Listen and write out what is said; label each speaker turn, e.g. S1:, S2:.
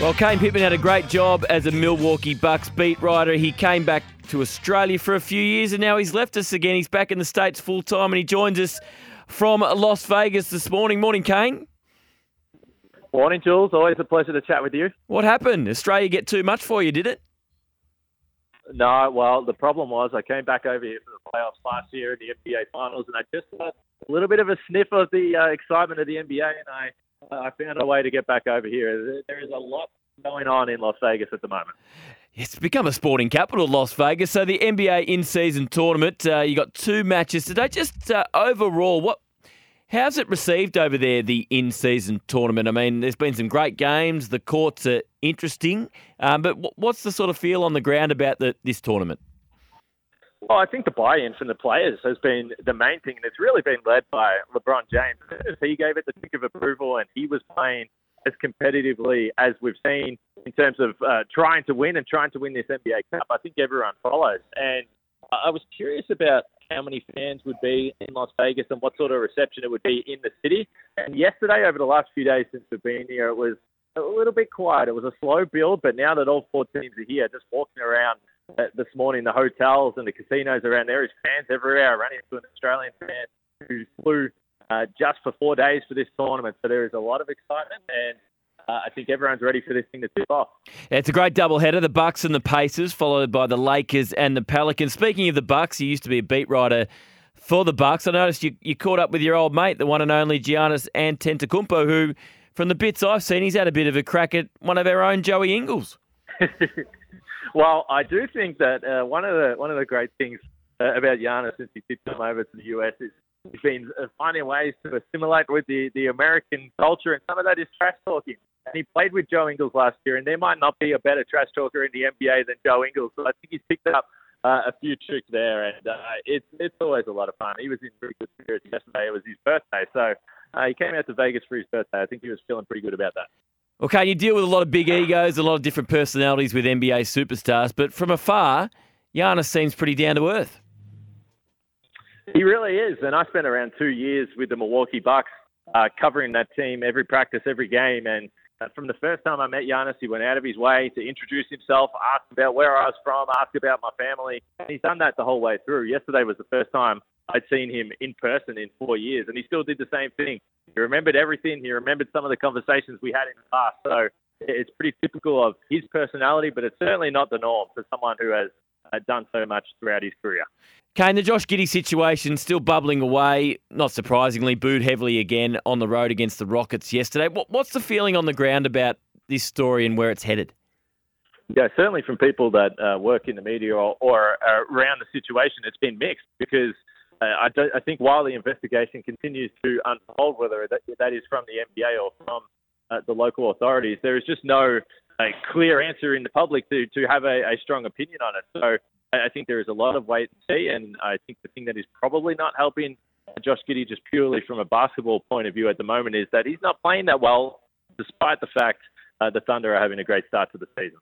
S1: Well, Kane Pitman had a great job as a Milwaukee Bucks beat writer. He came back to Australia for a few years and now he's left us again. He's back in the States full time and he joins us from Las Vegas this morning. Morning, Kane.
S2: Morning, Jules. Always a pleasure to chat with you.
S1: What happened? Australia get too much for you, did it?
S2: No, well, the problem was I came back over here for the playoffs last year in the NBA Finals, and I just had a little bit of a sniff of the uh, excitement of the NBA, and I I found a way to get back over here. There is a lot going on in Las Vegas at the moment.
S1: It's become a sporting capital, Las Vegas. So the NBA in-season tournament, uh, you got two matches today. Just uh, overall, what How's it received over there, the in season tournament? I mean, there's been some great games, the courts are interesting, um, but what's the sort of feel on the ground about the, this tournament?
S2: Well, I think the buy in from the players has been the main thing, and it's really been led by LeBron James. He gave it the tick of approval, and he was playing as competitively as we've seen in terms of uh, trying to win and trying to win this NBA Cup. I think everyone follows. And I was curious about how many fans would be in Las Vegas and what sort of reception it would be in the city. And yesterday, over the last few days since we've been here, it was a little bit quiet. It was a slow build, but now that all four teams are here, just walking around this morning, the hotels and the casinos around there is fans everywhere. I ran into an Australian fan who flew uh, just for four days for this tournament, so there is a lot of excitement and uh, I think everyone's ready for this thing to tip off.
S1: It's a great doubleheader: the Bucks and the Pacers, followed by the Lakers and the Pelicans. Speaking of the Bucks, you used to be a beat writer for the Bucks. I noticed you, you caught up with your old mate, the one and only Giannis Antetokounmpo, who, from the bits I've seen, he's had a bit of a crack at one of our own Joey Ingles.
S2: well, I do think that uh, one of the one of the great things uh, about Giannis since he did come over to the US is he's been uh, finding ways to assimilate with the, the American culture, and some of that is trash talking. And he played with Joe Ingles last year, and there might not be a better trash talker in the NBA than Joe Ingles. So I think he's picked up uh, a few tricks there, and uh, it's it's always a lot of fun. He was in pretty good spirits yesterday. It was his birthday, so uh, he came out to Vegas for his birthday. I think he was feeling pretty good about that.
S1: Okay, you deal with a lot of big egos, a lot of different personalities with NBA superstars, but from afar, Giannis seems pretty down to earth.
S2: He really is, and I spent around two years with the Milwaukee Bucks, uh, covering that team every practice, every game, and from the first time I met Giannis, he went out of his way to introduce himself, ask about where I was from, ask about my family. And he's done that the whole way through. Yesterday was the first time I'd seen him in person in four years, and he still did the same thing. He remembered everything. He remembered some of the conversations we had in the past. So it's pretty typical of his personality, but it's certainly not the norm for someone who has uh, done so much throughout his career.
S1: Kane, the Josh Giddey situation still bubbling away. Not surprisingly, booed heavily again on the road against the Rockets yesterday. what's the feeling on the ground about this story and where it's headed?
S2: Yeah, certainly from people that uh, work in the media or, or around the situation, it's been mixed because uh, I, I, think while the investigation continues to unfold, whether that, that is from the NBA or from uh, the local authorities, there is just no uh, clear answer in the public to, to have a, a strong opinion on it. So I think there is a lot of wait and see, and I think the thing that is probably not helping Josh Giddey just purely from a basketball point of view at the moment is that he's not playing that well, despite the fact uh, the Thunder are having a great start to the season.